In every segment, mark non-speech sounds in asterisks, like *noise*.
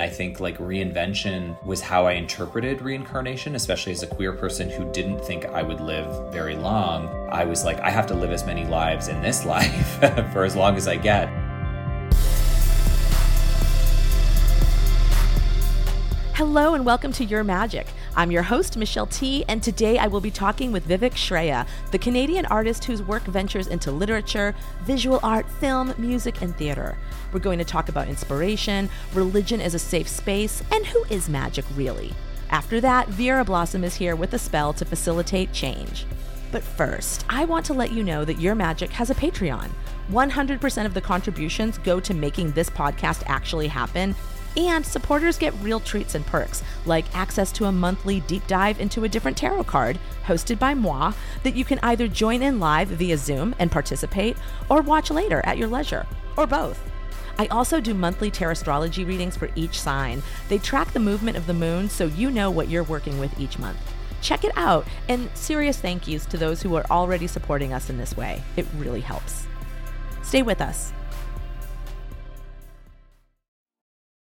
And I think like reinvention was how I interpreted reincarnation, especially as a queer person who didn't think I would live very long. I was like, I have to live as many lives in this *laughs* life for as long as I get. Hello and welcome to Your Magic. I'm your host, Michelle Tea, and today I will be talking with Vivek Shraya, the Canadian artist whose work ventures into literature, visual art, film, music, and theater. We're going to talk about inspiration, religion as a safe space, and who is magic really. After that, Vera Blossom is here with a spell to facilitate change. But first, I want to let you know that Your Magic has a Patreon. 100% of the contributions go to making this podcast actually happen, and supporters get real treats and perks, like access to a monthly deep dive into a different tarot card, hosted by moi, that you can either join in live via Zoom and participate, or watch later at your leisure, or both. I also do monthly tarot astrology readings for each sign. They track the movement of the moon so you know what you're working with each month. Check it out, and serious thank yous to those who are already supporting us in this way. It really helps. Stay with us.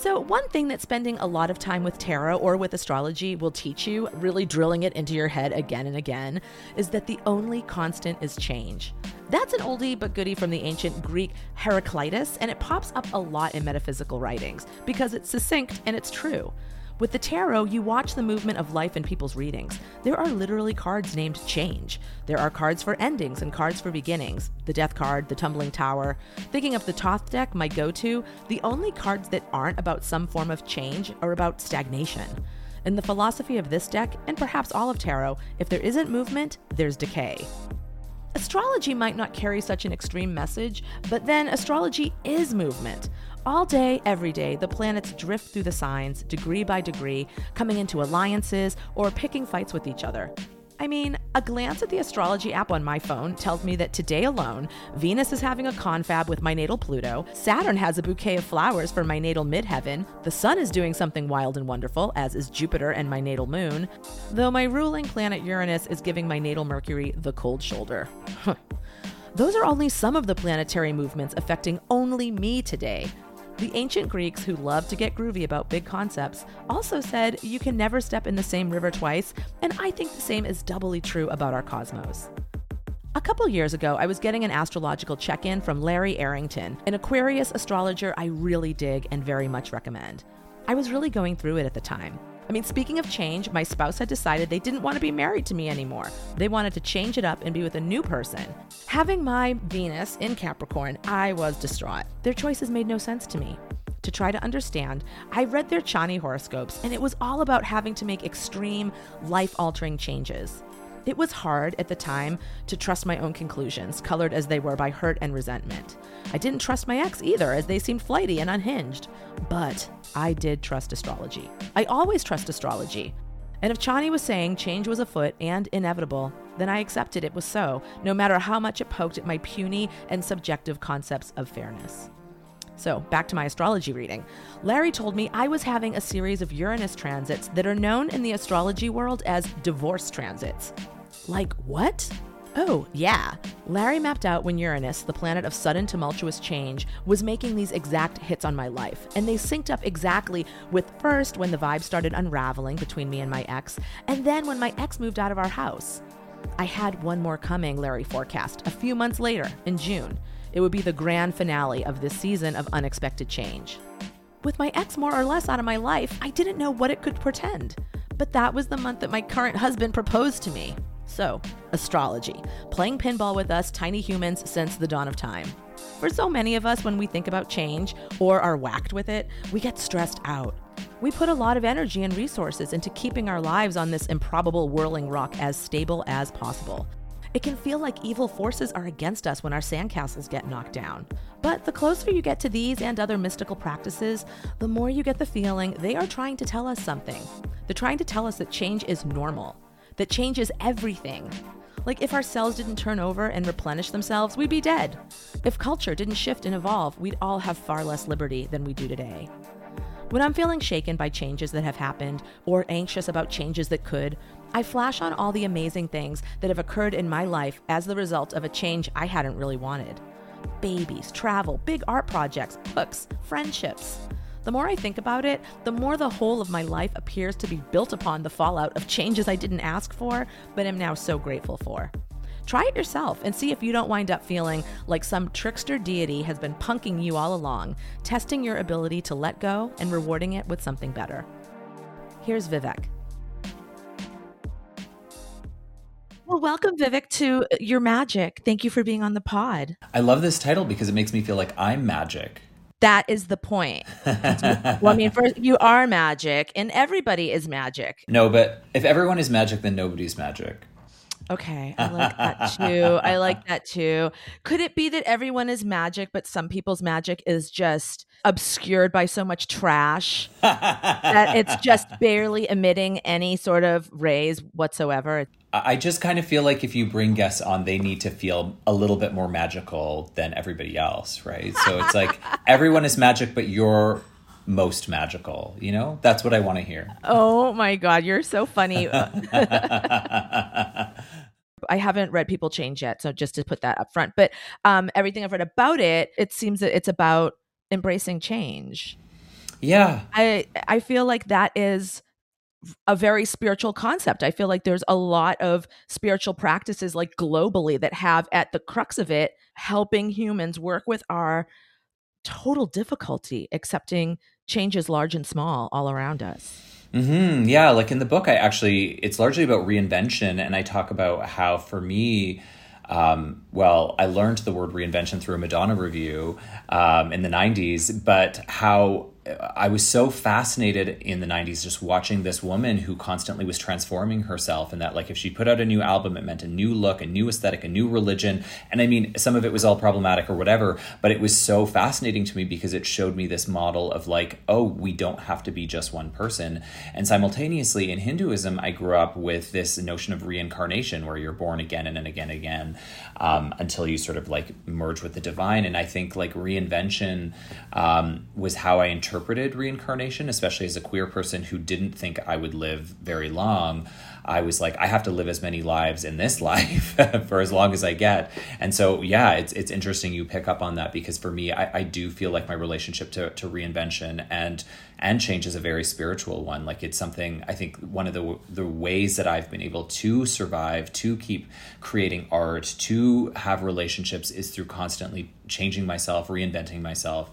So, one thing that spending a lot of time with tarot or with astrology will teach you, really drilling it into your head again and again, is that the only constant is change. That's an oldie but goodie from the ancient Greek Heraclitus, and it pops up a lot in metaphysical writings because it's succinct and it's true. With the tarot, you watch the movement of life in people's readings. There are literally cards named change. There are cards for endings and cards for beginnings. The death card, the tumbling tower. Thinking of the Thoth deck, my go to, the only cards that aren't about some form of change are about stagnation. In the philosophy of this deck, and perhaps all of tarot, if there isn't movement, there's decay. Astrology might not carry such an extreme message, but then astrology is movement. All day, every day, the planets drift through the signs, degree by degree, coming into alliances or picking fights with each other. I mean, a glance at the astrology app on my phone tells me that today alone, Venus is having a confab with my natal Pluto, Saturn has a bouquet of flowers for my natal midheaven, the Sun is doing something wild and wonderful, as is Jupiter and my natal Moon, though my ruling planet Uranus is giving my natal Mercury the cold shoulder. *laughs* Those are only some of the planetary movements affecting only me today. The ancient Greeks, who loved to get groovy about big concepts, also said you can never step in the same river twice, and I think the same is doubly true about our cosmos. A couple years ago, I was getting an astrological check in from Larry Arrington, an Aquarius astrologer I really dig and very much recommend. I was really going through it at the time. I mean, speaking of change, my spouse had decided they didn't want to be married to me anymore. They wanted to change it up and be with a new person. Having my Venus in Capricorn, I was distraught. Their choices made no sense to me. To try to understand, I read their Chani horoscopes, and it was all about having to make extreme, life altering changes. It was hard at the time to trust my own conclusions, colored as they were by hurt and resentment. I didn't trust my ex either, as they seemed flighty and unhinged. But I did trust astrology. I always trust astrology. And if Chani was saying change was afoot and inevitable, then I accepted it was so, no matter how much it poked at my puny and subjective concepts of fairness. So, back to my astrology reading. Larry told me I was having a series of Uranus transits that are known in the astrology world as divorce transits. Like, what? Oh, yeah. Larry mapped out when Uranus, the planet of sudden tumultuous change, was making these exact hits on my life. And they synced up exactly with first when the vibe started unraveling between me and my ex, and then when my ex moved out of our house. I had one more coming, Larry forecast, a few months later, in June. It would be the grand finale of this season of unexpected change. With my ex more or less out of my life, I didn't know what it could portend. But that was the month that my current husband proposed to me. So, astrology, playing pinball with us tiny humans since the dawn of time. For so many of us, when we think about change or are whacked with it, we get stressed out. We put a lot of energy and resources into keeping our lives on this improbable whirling rock as stable as possible. It can feel like evil forces are against us when our sandcastles get knocked down. But the closer you get to these and other mystical practices, the more you get the feeling they are trying to tell us something. They're trying to tell us that change is normal, that change is everything. Like if our cells didn't turn over and replenish themselves, we'd be dead. If culture didn't shift and evolve, we'd all have far less liberty than we do today. When I'm feeling shaken by changes that have happened or anxious about changes that could, I flash on all the amazing things that have occurred in my life as the result of a change I hadn't really wanted babies, travel, big art projects, books, friendships. The more I think about it, the more the whole of my life appears to be built upon the fallout of changes I didn't ask for, but am now so grateful for. Try it yourself and see if you don't wind up feeling like some trickster deity has been punking you all along, testing your ability to let go and rewarding it with something better. Here's Vivek. Well, welcome, Vivek, to uh, Your Magic. Thank you for being on the pod. I love this title because it makes me feel like I'm magic. That is the point. well, I mean, first, you are magic, and everybody is magic. No, but if everyone is magic, then nobody's magic. Okay, I like that too. I like that too. Could it be that everyone is magic, but some people's magic is just obscured by so much trash *laughs* that it's just barely emitting any sort of rays whatsoever? I just kind of feel like if you bring guests on, they need to feel a little bit more magical than everybody else, right? So it's like *laughs* everyone is magic, but you're most magical. You know, that's what I want to hear. Oh my God, you're so funny. *laughs* I haven't read People Change yet, so just to put that up front. But um, everything I've read about it, it seems that it's about embracing change. Yeah, I I feel like that is a very spiritual concept. I feel like there's a lot of spiritual practices, like globally, that have at the crux of it helping humans work with our total difficulty accepting changes large and small all around us. Mm-hmm. Yeah, like in the book, I actually, it's largely about reinvention. And I talk about how for me, um, well, I learned the word reinvention through a Madonna review um, in the 90s, but how I was so fascinated in the 90s just watching this woman who constantly was transforming herself and that like if she put out a new album it meant a new look, a new aesthetic, a new religion. And I mean some of it was all problematic or whatever, but it was so fascinating to me because it showed me this model of like oh, we don't have to be just one person. And simultaneously in Hinduism I grew up with this notion of reincarnation where you're born again and, again and again um, until you sort of like merge with the divine and I think like reinvention um, was how I interpreted interpreted reincarnation, especially as a queer person who didn't think I would live very long. I was like, I have to live as many lives in this *laughs* life *laughs* for as long as I get. And so, yeah, it's it's interesting you pick up on that because for me, I, I do feel like my relationship to, to reinvention and and change is a very spiritual one. Like it's something I think one of the the ways that I've been able to survive, to keep creating art, to have relationships is through constantly changing myself, reinventing myself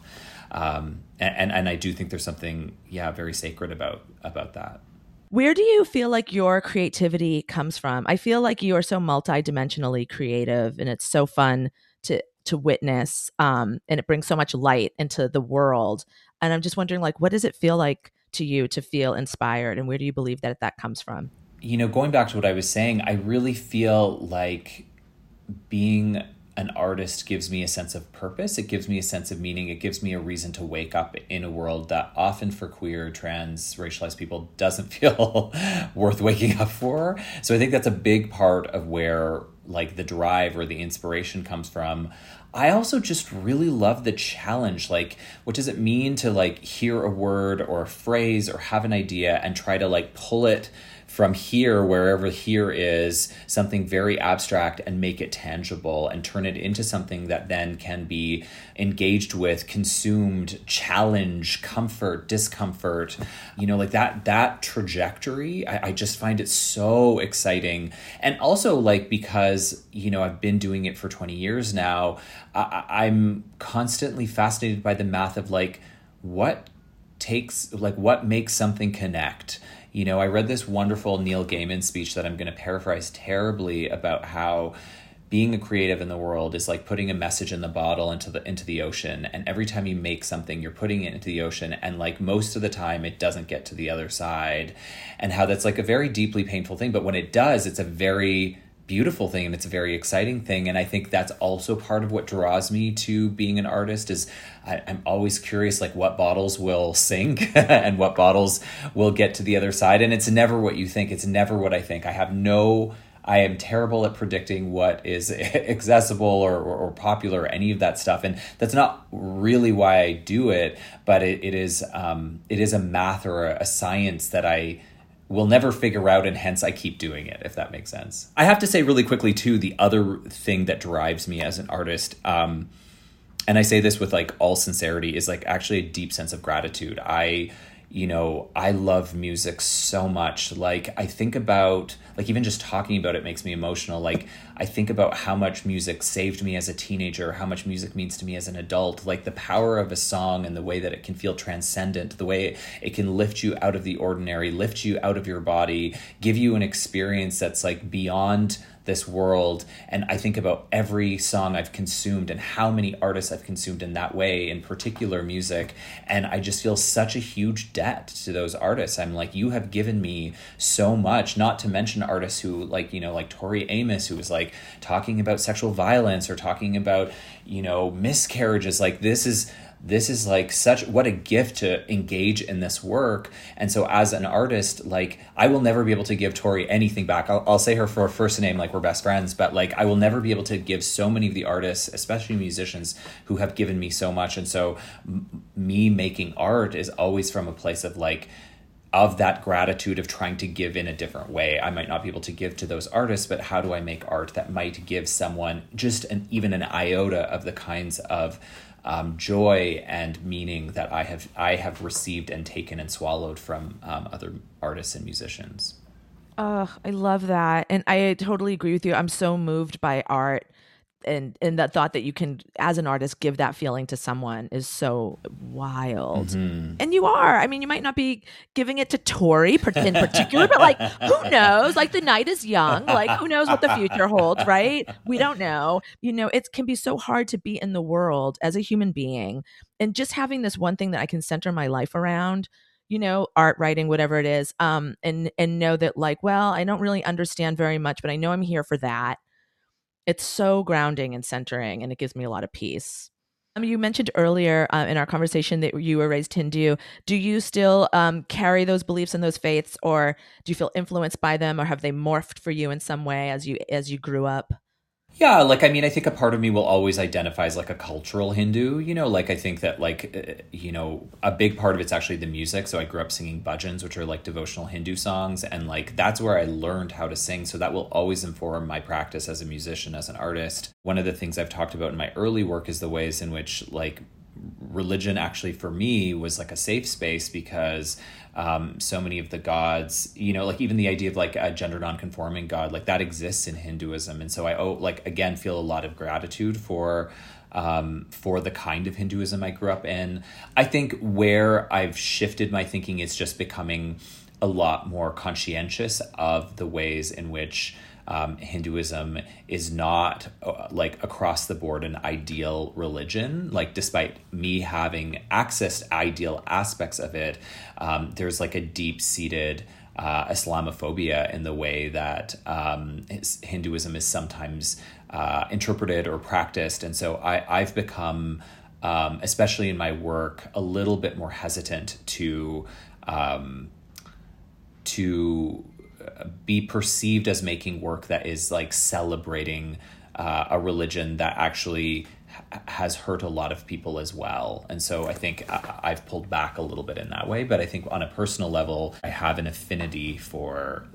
um, and and I do think there's something yeah very sacred about about that. Where do you feel like your creativity comes from? I feel like you are so multidimensionally creative, and it's so fun to to witness, um, and it brings so much light into the world. And I'm just wondering, like, what does it feel like to you to feel inspired, and where do you believe that that comes from? You know, going back to what I was saying, I really feel like being an artist gives me a sense of purpose. It gives me a sense of meaning. It gives me a reason to wake up in a world that often for queer, trans, racialized people doesn't *laughs* feel worth waking up for. So I think that's a big part of where like the drive or the inspiration comes from. I also just really love the challenge. Like, what does it mean to like hear a word or a phrase or have an idea and try to like pull it from here, wherever here is, something very abstract and make it tangible and turn it into something that then can be engaged with, consumed, challenge, comfort, discomfort. You know, like that that trajectory, I, I just find it so exciting. And also like because, you know, I've been doing it for 20 years now, I, I'm constantly fascinated by the math of like what takes like what makes something connect. You know, I read this wonderful Neil Gaiman speech that I'm going to paraphrase terribly about how being a creative in the world is like putting a message in the bottle into the into the ocean and every time you make something you're putting it into the ocean and like most of the time it doesn't get to the other side and how that's like a very deeply painful thing but when it does it's a very beautiful thing and it's a very exciting thing. And i think that's also part of what draws me to being an artist is I, am always curious like what bottles will sink *laughs* and what bottles will get to the other side. And it's never what you think. It's never what i think. I have no I am terrible at predicting what is *laughs* accessible or, or, or, popular or any of that stuff. And that's not really why I do it, but it, it is um, it is a math or a, a science that I will never figure out and hence I keep doing it if that makes sense. I have to say really quickly too the other thing that drives me as an artist um, and I say this with like all sincerity is like actually a deep sense of gratitude. I you know, I love music so much. Like, I think about, like, even just talking about it makes me emotional. Like, I think about how much music saved me as a teenager, how much music means to me as an adult. Like, the power of a song and the way that it can feel transcendent, the way it can lift you out of the ordinary, lift you out of your body, give you an experience that's like beyond this world and i think about every song i've consumed and how many artists i've consumed in that way in particular music and i just feel such a huge debt to those artists. I'm like you have given me so much not to mention artists who like you know like tori amos who was like talking about sexual violence or talking about you know miscarriages. Like this is this is like such what a gift to engage in this work. And so as an artist like i will never be able to give tori anything back. I'll, I'll say her for a first name like we're best friends but like i will never be able to give so many of the artists especially musicians who have given me so much. And so m- me making art is always from a place of like of that gratitude of trying to give in a different way. I might not be able to give to those artists, but how do I make art that might give someone just an even an iota of the kinds of um, joy and meaning that I have I have received and taken and swallowed from um, other artists and musicians. Oh, I love that, and I totally agree with you. I'm so moved by art and and that thought that you can as an artist give that feeling to someone is so wild. Mm-hmm. and you are. I mean you might not be giving it to tori in particular but like who *laughs* knows? Like the night is young. Like who knows what the future holds right? We *laughs* don't know. You know it can be so hard to be in the world as a human being and just having this one thing that i can center my life around you know art writing whatever it is um and and know that like well i don't really understand very much but i know i'm here for that it's so grounding and centering, and it gives me a lot of peace. Um, you mentioned earlier uh, in our conversation that you were raised Hindu. Do you still um, carry those beliefs and those faiths, or do you feel influenced by them, or have they morphed for you in some way as you as you grew up? Yeah, like I mean, I think a part of me will always identify as like a cultural Hindu. You know, like I think that like uh, you know a big part of it's actually the music. So I grew up singing bhajans, which are like devotional Hindu songs, and like that's where I learned how to sing. So that will always inform my practice as a musician, as an artist. One of the things I've talked about in my early work is the ways in which like religion actually for me was like a safe space because um, so many of the gods, you know, like even the idea of like a gender nonconforming god, like that exists in Hinduism. And so I owe, like, again, feel a lot of gratitude for um, for the kind of Hinduism I grew up in. I think where I've shifted my thinking is just becoming a lot more conscientious of the ways in which um, Hinduism is not uh, like across the board an ideal religion. Like, despite me having access to ideal aspects of it, um, there's like a deep seated uh, Islamophobia in the way that um, Hinduism is sometimes uh, interpreted or practiced. And so I, I've become, um, especially in my work, a little bit more hesitant to. Um, to be perceived as making work that is like celebrating uh, a religion that actually has hurt a lot of people as well. And so I think I've pulled back a little bit in that way, but I think on a personal level, I have an affinity for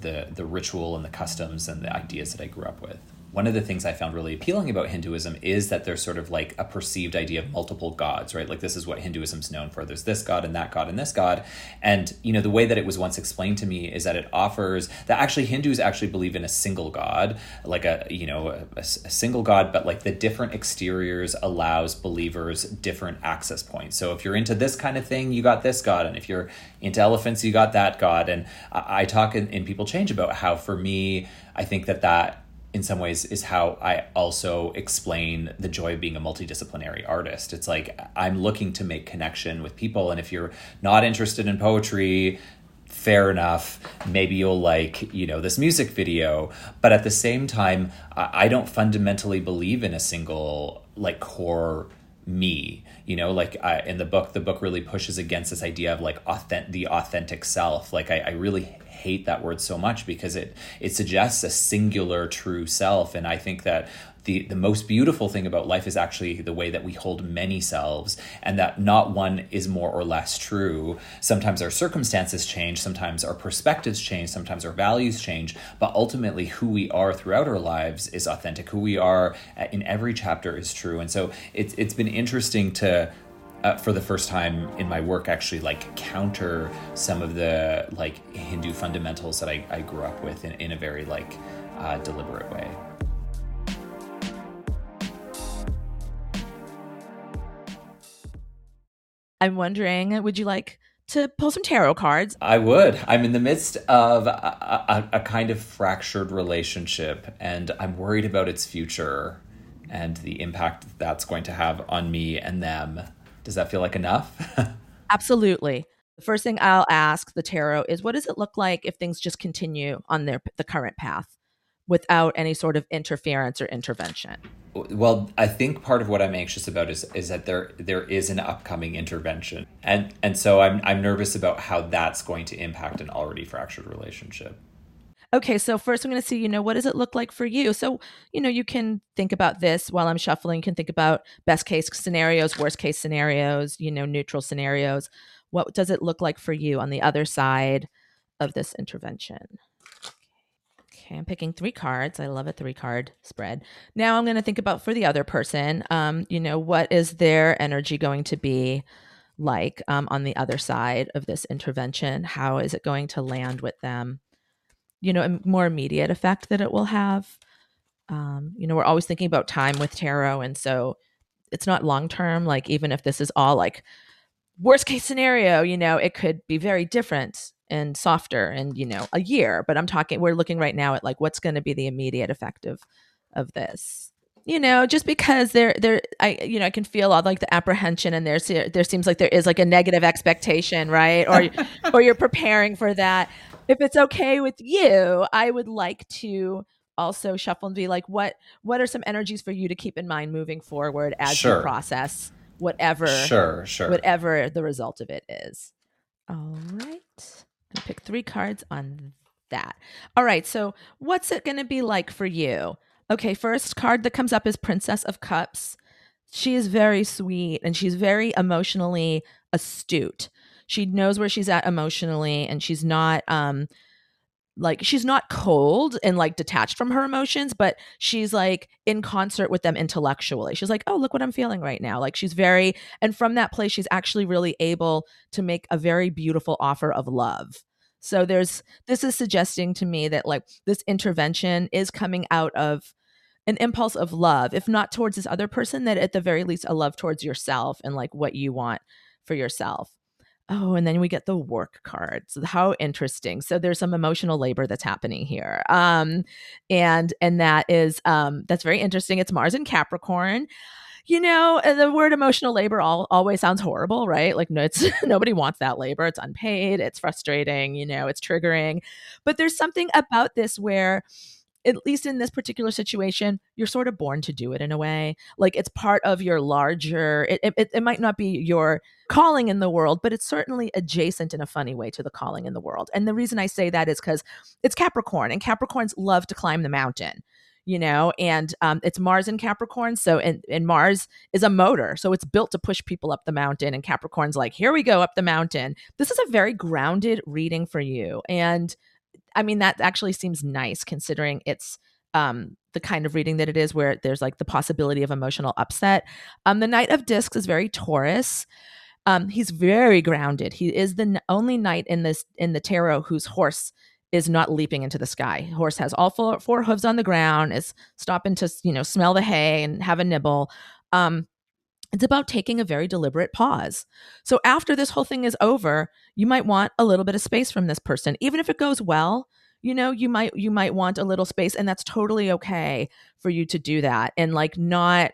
the the ritual and the customs and the ideas that I grew up with one of the things I found really appealing about Hinduism is that there's sort of like a perceived idea of multiple gods, right? Like this is what Hinduism's known for. There's this god and that god and this god. And, you know, the way that it was once explained to me is that it offers that actually Hindus actually believe in a single god, like a, you know, a, a single god, but like the different exteriors allows believers different access points. So if you're into this kind of thing, you got this god. And if you're into elephants, you got that god. And I, I talk in, in People Change about how for me, I think that that in some ways is how I also explain the joy of being a multidisciplinary artist. It's like I'm looking to make connection with people and if you're not interested in poetry, fair enough. Maybe you'll like, you know, this music video. But at the same time, I don't fundamentally believe in a single like core me you know like in the book the book really pushes against this idea of like authentic the authentic self. Like I, I really hate that word so much because it it suggests a singular true self. And i think that the, the most beautiful thing about life is actually the way that we hold many selves and that not one is more or less true. Sometimes our circumstances change, sometimes our perspectives change, sometimes our values change, but ultimately who we are throughout our lives is authentic. Who we are in every chapter is true. And so it's, it's been interesting to uh, for the first time in my work actually like counter some of the like hindu fundamentals that i, I grew up with in, in a very like uh, deliberate way i'm wondering would you like to pull some tarot cards i would i'm in the midst of a, a, a kind of fractured relationship and i'm worried about its future and the impact that's going to have on me and them does that feel like enough? *laughs* Absolutely. The first thing I'll ask the tarot is what does it look like if things just continue on their the current path without any sort of interference or intervention? Well, I think part of what I'm anxious about is is that there there is an upcoming intervention. And and so I'm I'm nervous about how that's going to impact an already fractured relationship okay, so first I'm going to see, you know, what does it look like for you? So, you know, you can think about this while I'm shuffling. You can think about best case scenarios, worst case scenarios, you know, neutral scenarios. What does it look like for you on the other side of this intervention? Okay, I'm picking three cards. I love a three card spread. Now I'm going to think about for the other person, um, you know, what is their energy going to be like um, on the other side of this intervention? How is it going to land with them? you know, a more immediate effect that it will have. Um, you know, we're always thinking about time with tarot, and so it's not long term. Like even if this is all like worst case scenario, you know, it could be very different and softer and you know a year. But I'm talking, we're looking right now at like what's going to be the immediate effect of of this you know just because there there i you know i can feel all like the apprehension and there's there seems like there is like a negative expectation right or *laughs* or you're preparing for that if it's okay with you, I would like to also shuffle and be like, what what are some energies for you to keep in mind moving forward as sure. you process whatever sure sure whatever the result of it is. All right. Pick three cards on that. All right. So what's it going to be like for you? Okay. First card that comes up is Princess of Cups. She is very sweet and she's very emotionally astute she knows where she's at emotionally and she's not um like she's not cold and like detached from her emotions but she's like in concert with them intellectually. She's like oh look what i'm feeling right now. Like she's very and from that place she's actually really able to make a very beautiful offer of love. So there's this is suggesting to me that like this intervention is coming out of an impulse of love if not towards this other person that at the very least a love towards yourself and like what you want for yourself Oh, and then we get the work cards. How interesting. So there's some emotional labor that's happening here. Um, and and that is um that's very interesting. It's Mars and Capricorn. You know, the word emotional labor all, always sounds horrible, right? Like no, it's *laughs* nobody wants that labor. It's unpaid, it's frustrating, you know, it's triggering. But there's something about this where at least in this particular situation, you're sort of born to do it in a way. Like it's part of your larger, it, it, it might not be your calling in the world, but it's certainly adjacent in a funny way to the calling in the world. And the reason I say that is because it's Capricorn and Capricorns love to climb the mountain you know and um, it's mars in capricorn so and, and mars is a motor so it's built to push people up the mountain and capricorn's like here we go up the mountain this is a very grounded reading for you and I mean, that actually seems nice considering it's um, the kind of reading that it is where there's like the possibility of emotional upset. Um, the Knight of Discs is very Taurus. Um, he's very grounded. He is the n- only knight in this in the tarot whose horse is not leaping into the sky. Horse has all four, four hooves on the ground, is stopping to you know smell the hay and have a nibble. Um, it's about taking a very deliberate pause. So after this whole thing is over, you might want a little bit of space from this person. Even if it goes well, you know, you might you might want a little space and that's totally okay for you to do that and like not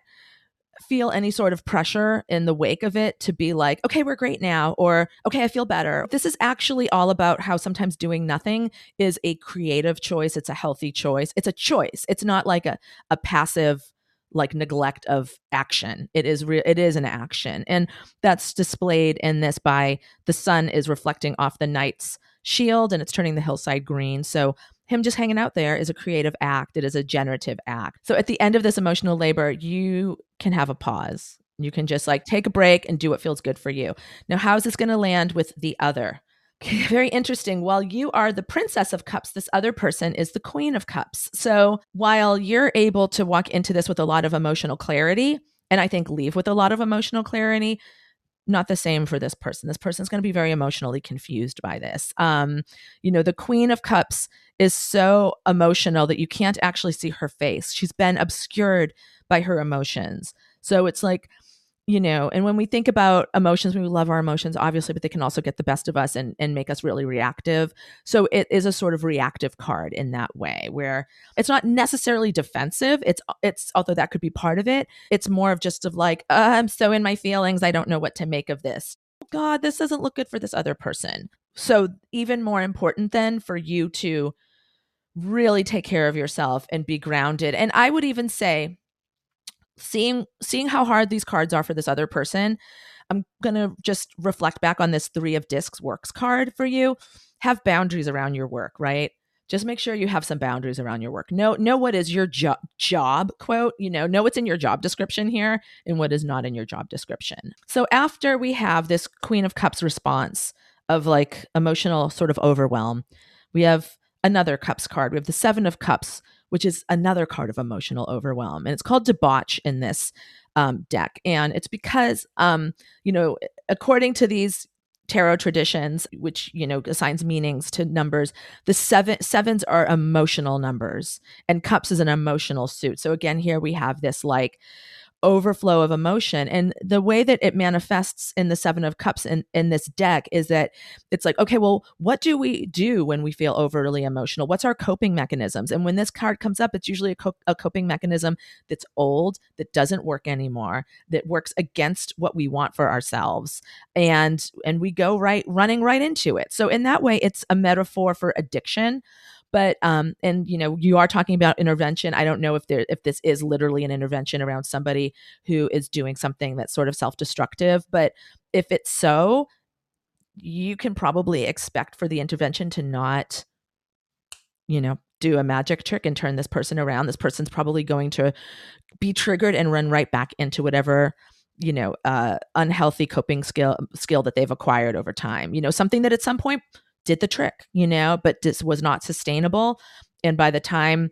feel any sort of pressure in the wake of it to be like, okay, we're great now, or okay, I feel better. This is actually all about how sometimes doing nothing is a creative choice. It's a healthy choice. It's a choice. It's not like a, a passive like neglect of action. It is real it is an action. And that's displayed in this by the sun is reflecting off the knight's shield and it's turning the hillside green. So him just hanging out there is a creative act. It is a generative act. So at the end of this emotional labor, you can have a pause. You can just like take a break and do what feels good for you. Now, how is this going to land with the other? *laughs* Very interesting. While you are the princess of cups, this other person is the queen of cups. So while you're able to walk into this with a lot of emotional clarity, and I think leave with a lot of emotional clarity, not the same for this person. This person's going to be very emotionally confused by this. Um, you know, the Queen of Cups is so emotional that you can't actually see her face. She's been obscured by her emotions. So it's like you know and when we think about emotions we love our emotions obviously but they can also get the best of us and, and make us really reactive. So it is a sort of reactive card in that way where it's not necessarily defensive. It's it's although that could be part of it it's more of just of like i'm so in my feelings. I don't know what to make of this. Oh, God this doesn't look good for this other person. So even more important then for you to really take care of yourself and be grounded. And i would even say seeing seeing how hard these cards are for this other person i'm going to just reflect back on this 3 of discs works card for you. Have boundaries around your work right? Just make sure you have some boundaries around your work. Know know what is your jo- job quote you know know what's in your job description here and what is not in your job description. So after we have this queen of cups response of like emotional sort of overwhelm we have another cups card. We have the seven of cups which is another card of emotional overwhelm. And it's called debauch in this um, deck. And it's because, um, you know, according to these tarot traditions, which, you know, assigns meanings to numbers, the seven sevens are emotional numbers and cups is an emotional suit. So again, here we have this like, overflow of emotion. And the way that it manifests in the Seven of Cups in, in this deck is that it's like, okay, well, what do we do when we feel overly emotional? What's our coping mechanisms? And when this card comes up, it's usually a, co- a coping mechanism that's old, that doesn't work anymore, that works against what we want for ourselves. And and we go right running right into it. So in that way, it's a metaphor for addiction but um and you know you are talking about intervention. I don't know if there if this is literally an intervention around somebody who is doing something that's sort of self-destructive but if it's so you can probably expect for the intervention to not you know do a magic trick and turn this person around. This person's probably going to be triggered and run right back into whatever you know uh unhealthy coping skill skill that they've acquired over time. You know something that at some point did the trick, you know, but this was not sustainable. And by the time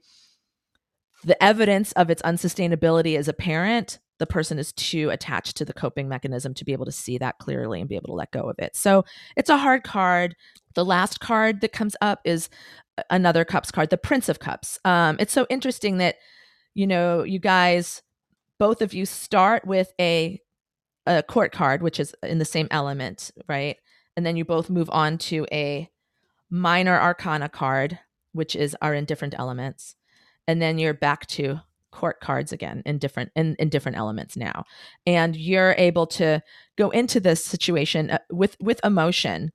the evidence of its unsustainability is apparent, the person is too attached to the coping mechanism to be able to see that clearly and be able to let go of it. So it's a hard card. The last card that comes up is another cups card, the Prince of Cups. Um, it's so interesting that, you know, you guys, both of you start with a a court card, which is in the same element, right? And then you both move on to a minor arcana card which is are in different elements. And then you're back to court cards again in different in, in different elements now. And you're able to go into this situation uh, with with emotion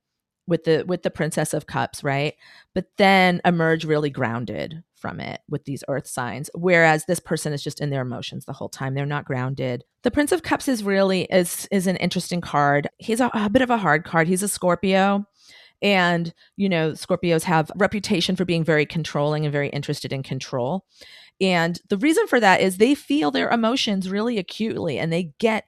with the with the princess of cups right? But then emerge really grounded from it with these earth signs whereas this person is just in their emotions the whole time. They're not grounded. The prince of cups is really is is an interesting card. He's a, a bit of a hard card. He's a scorpio and you know scorpios have reputation for being very controlling and very interested in control. And the reason for that is they feel their emotions really acutely and they get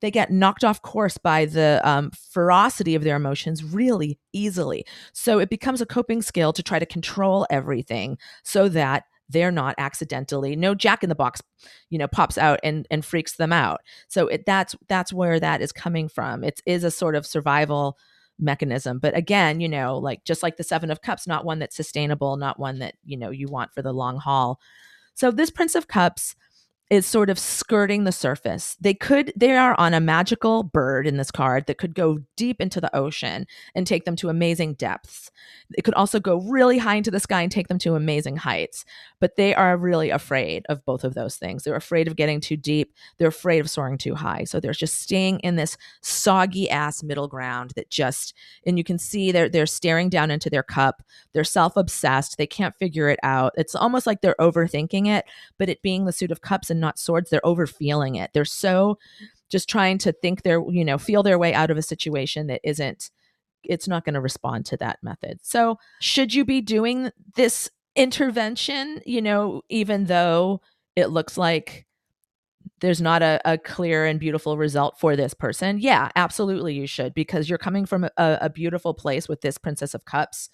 they get knocked off course by the um, ferocity of their emotions really easily. So it becomes a coping skill to try to control everything so that they're not accidentally no jack in the box you know pops out and and freaks them out. So it, that's that's where that is coming from. It is a sort of survival mechanism. But again you know like just like the seven of cups not one that's sustainable not one that you know you want for the long haul. So this prince of cups is sort of skirting the surface. They could, they are on a magical bird in this card that could go deep into the ocean and take them to amazing depths. It could also go really high into the sky and take them to amazing heights. But they are really afraid of both of those things. They're afraid of getting too deep. They're afraid of soaring too high. So they're just staying in this soggy ass middle ground that just, and you can see they're they're staring down into their cup. They're self obsessed. They can't figure it out. It's almost like they're overthinking it. But it being the suit of cups and not swords, they're overfeeling it. They're so just trying to think their you know feel their way out of a situation that isn't it's not going to respond to that method. So, should you be doing this intervention, you know, even though it looks like there's not a, a clear and beautiful result for this person? Yeah, absolutely, you should, because you're coming from a, a beautiful place with this Princess of Cups.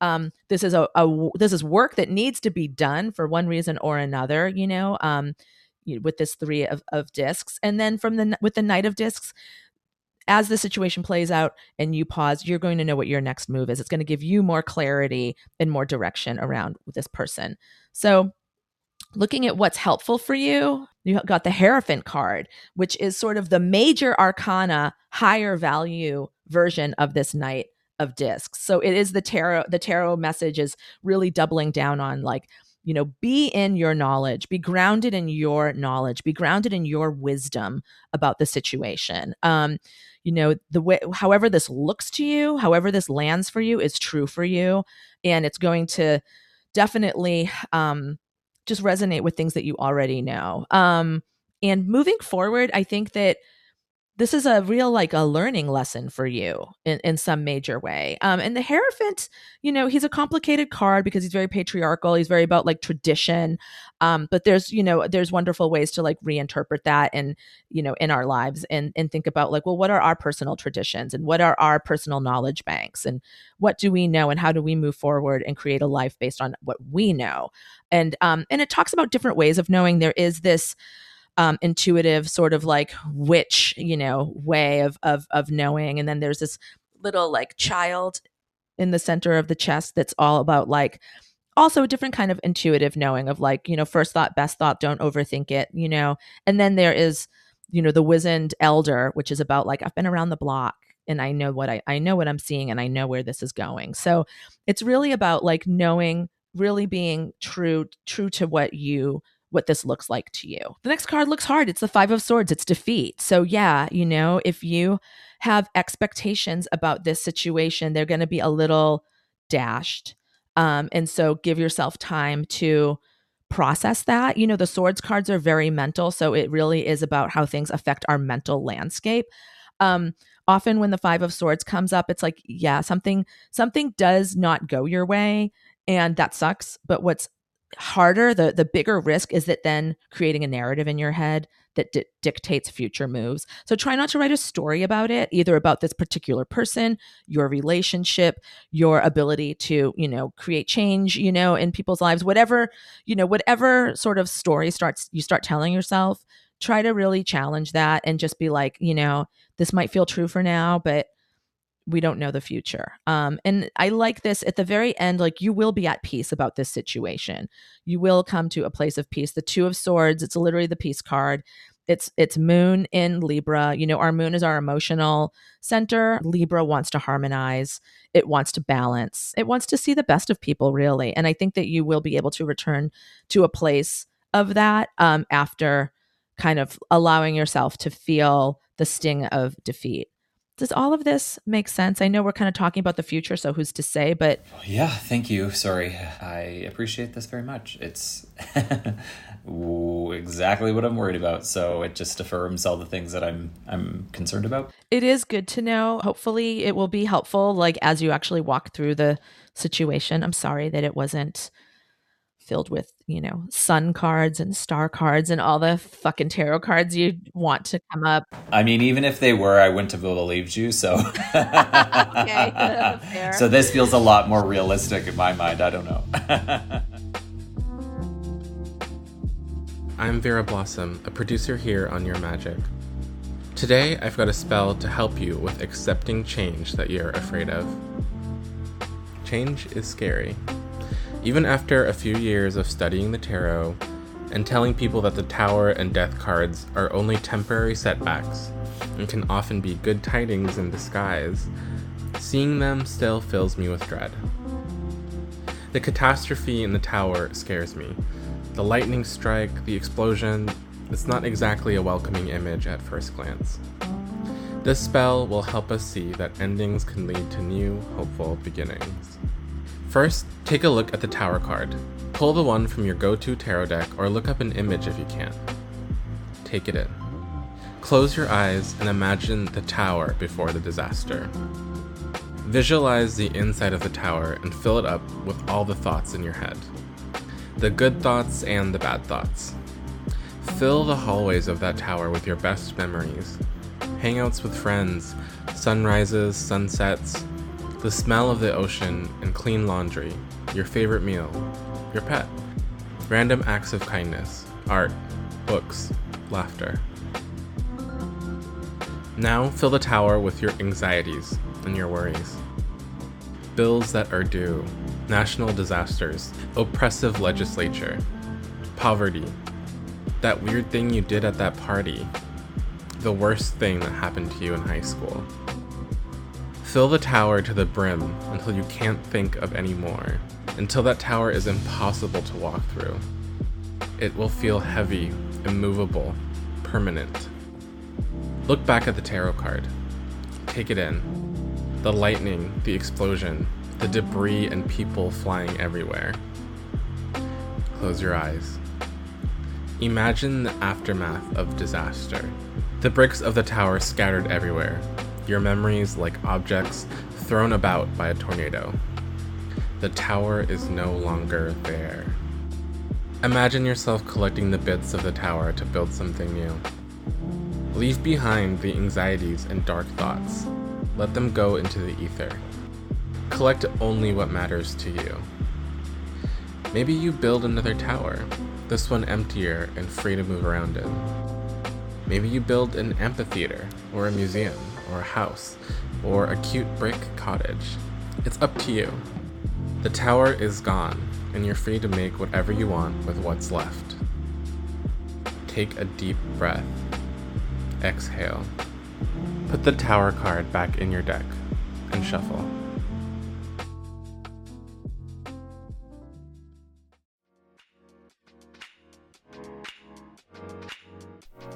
Um, this is a, a this is work that needs to be done for one reason or another, you know. Um, with this three of, of discs and then from the with the knight of discs as the situation plays out and you pause, you're going to know what your next move is. It's going to give you more clarity and more direction around this person. So, looking at what's helpful for you, you got the Hierophant card, which is sort of the major arcana, higher value version of this Knight of Discs. So, it is the tarot, the tarot message is really doubling down on like, you know, be in your knowledge, be grounded in your knowledge, be grounded in your wisdom about the situation. Um, you know the way however this looks to you however this lands for you is true for you and it's going to definitely um just resonate with things that you already know um and moving forward i think that this is a real like a learning lesson for you in, in some major way um, and the hierophant you know he's a complicated card because he's very patriarchal he's very about like tradition um, but there's you know there's wonderful ways to like reinterpret that and you know in our lives and and think about like well what are our personal traditions and what are our personal knowledge banks and what do we know and how do we move forward and create a life based on what we know? And um and it talks about different ways of knowing there is this um, intuitive sort of like witch, you know, way of of of knowing. And then there's this little like child in the center of the chest that's all about like also a different kind of intuitive knowing of like, you know, first thought, best thought, don't overthink it, you know. And then there is, you know, the wizened elder, which is about like I've been around the block and I know what I I know what I'm seeing and I know where this is going. So it's really about like knowing really being true true to what you what this looks like to you. The next card looks hard. It's the 5 of swords. It's defeat. So yeah, you know, if you have expectations about this situation, they're going to be a little dashed. Um, and so give yourself time to process that. You know, the swords cards are very mental, so it really is about how things affect our mental landscape. Um, often when the 5 of swords comes up, it's like, yeah, something something does not go your way and that sucks, but what's harder the the bigger risk is that then creating a narrative in your head that di- dictates future moves. So try not to write a story about it either about this particular person your relationship your ability to you know create change you know in people's lives whatever you know whatever sort of story starts you start telling yourself try to really challenge that and just be like you know this might feel true for now but we don't know the future. Um, and I like this at the very end, like you will be at peace about this situation. You will come to a place of peace. The two of swords, it's literally the peace card. It's it's moon in Libra. You know, our moon is our emotional center. Libra wants to harmonize. It wants to balance. It wants to see the best of people, really. And I think that you will be able to return to a place of that um, after kind of allowing yourself to feel the sting of defeat does all of this make sense? I know we're kind of talking about the future, so who's to say, but yeah, thank you. Sorry. I appreciate this very much. It's *laughs* exactly what I'm worried about, so it just affirms all the things that I'm I'm concerned about. It is good to know. Hopefully it will be helpful like as you actually walk through the situation. I'm sorry that it wasn't filled with, you know, sun cards and star cards and all the fucking tarot cards you want to come up. I mean, even if they were, I wouldn't have believed you. So, okay, *laughs* so this feels a lot more realistic in my mind. I don't know. I'm Vera Blossom, a producer here on Your Magic. Today, I've got a spell to help you with accepting change that you're afraid of. Change is scary. Even after a few years of studying the tarot and telling people that the tower and death cards are only temporary setbacks and can often be good tidings in disguise, seeing them still fills me with dread. The catastrophe in the tower scares me. The lightning strike, the explosion, it's not exactly a welcoming image at first glance. This spell will help us see that endings can lead to new, hopeful beginnings. First, take a look at the Tower card. Pull the one from your go to tarot deck or look up an image if you can. Take it in. Close your eyes and imagine the tower before the disaster. Visualize the inside of the tower and fill it up with all the thoughts in your head the good thoughts and the bad thoughts. Fill the hallways of that tower with your best memories hangouts with friends, sunrises, sunsets, the smell of the ocean, and clean laundry, your favorite meal, your pet, random acts of kindness, art, books, laughter. Now fill the tower with your anxieties and your worries. Bills that are due, national disasters, oppressive legislature, poverty, that weird thing you did at that party, the worst thing that happened to you in high school. Fill the tower to the brim until you can't think of any more, until that tower is impossible to walk through. It will feel heavy, immovable, permanent. Look back at the tarot card. Take it in. The lightning, the explosion, the debris and people flying everywhere. Close your eyes. Imagine the aftermath of disaster. The bricks of the tower scattered everywhere, your memories like objects thrown about by a tornado. The tower is no longer there. Imagine yourself collecting the bits of the tower to build something new. Leave behind the anxieties and dark thoughts. Let them go into the ether. Collect only what matters to you. Maybe you build another tower, this one emptier and free to move around in. Maybe you build an amphitheater, or a museum, or a house, or a cute brick cottage. It's up to you. The tower is gone, and you're free to make whatever you want with what's left. Take a deep breath. Exhale. Put the tower card back in your deck and shuffle.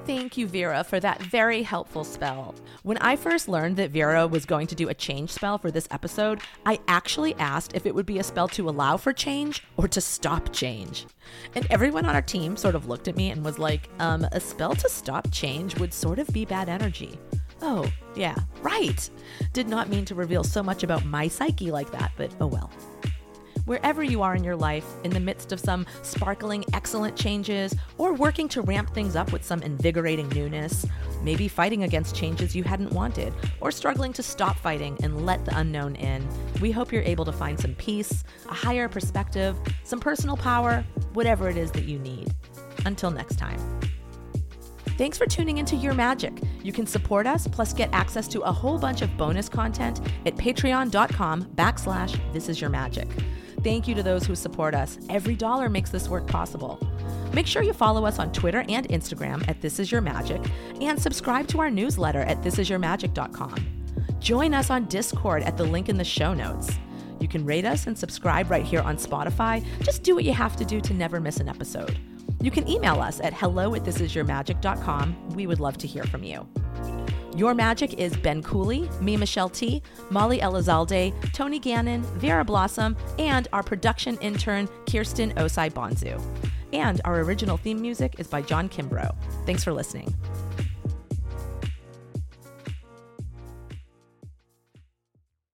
Thank you, Vera, for that very helpful spell. When I first learned that Vera was going to do a change spell for this episode, I actually asked if it would be a spell to allow for change or to stop change. And everyone on our team sort of looked at me and was like, um, a spell to stop change would sort of be bad energy. Oh, yeah, right. Did not mean to reveal so much about my psyche like that, but oh well. Wherever you are in your life, in the midst of some sparkling, excellent changes, or working to ramp things up with some invigorating newness, maybe fighting against changes you hadn't wanted, or struggling to stop fighting and let the unknown in, we hope you're able to find some peace, a higher perspective, some personal power, whatever it is that you need. Until next time. Thanks for tuning into Your Magic. You can support us, plus get access to a whole bunch of bonus content at patreon.com backslash this is your magic. Thank you to those who support us. Every dollar makes this work possible. Make sure you follow us on Twitter and Instagram at This Is Your Magic and subscribe to our newsletter at thisisyourmagic.com. Join us on Discord at the link in the show notes. You can rate us and subscribe right here on Spotify. Just do what you have to do to never miss an episode. You can email us at hello at thisisyourmagic.com. We would love to hear from you. Your Magic is Ben Cooley, me, Michelle Tea, Molly Elizalde, Tony Gannon, Vera Blossom, and our production intern, Kirsten Osai Bonzu. And our original theme music is by John Kimbrough. Thanks for listening.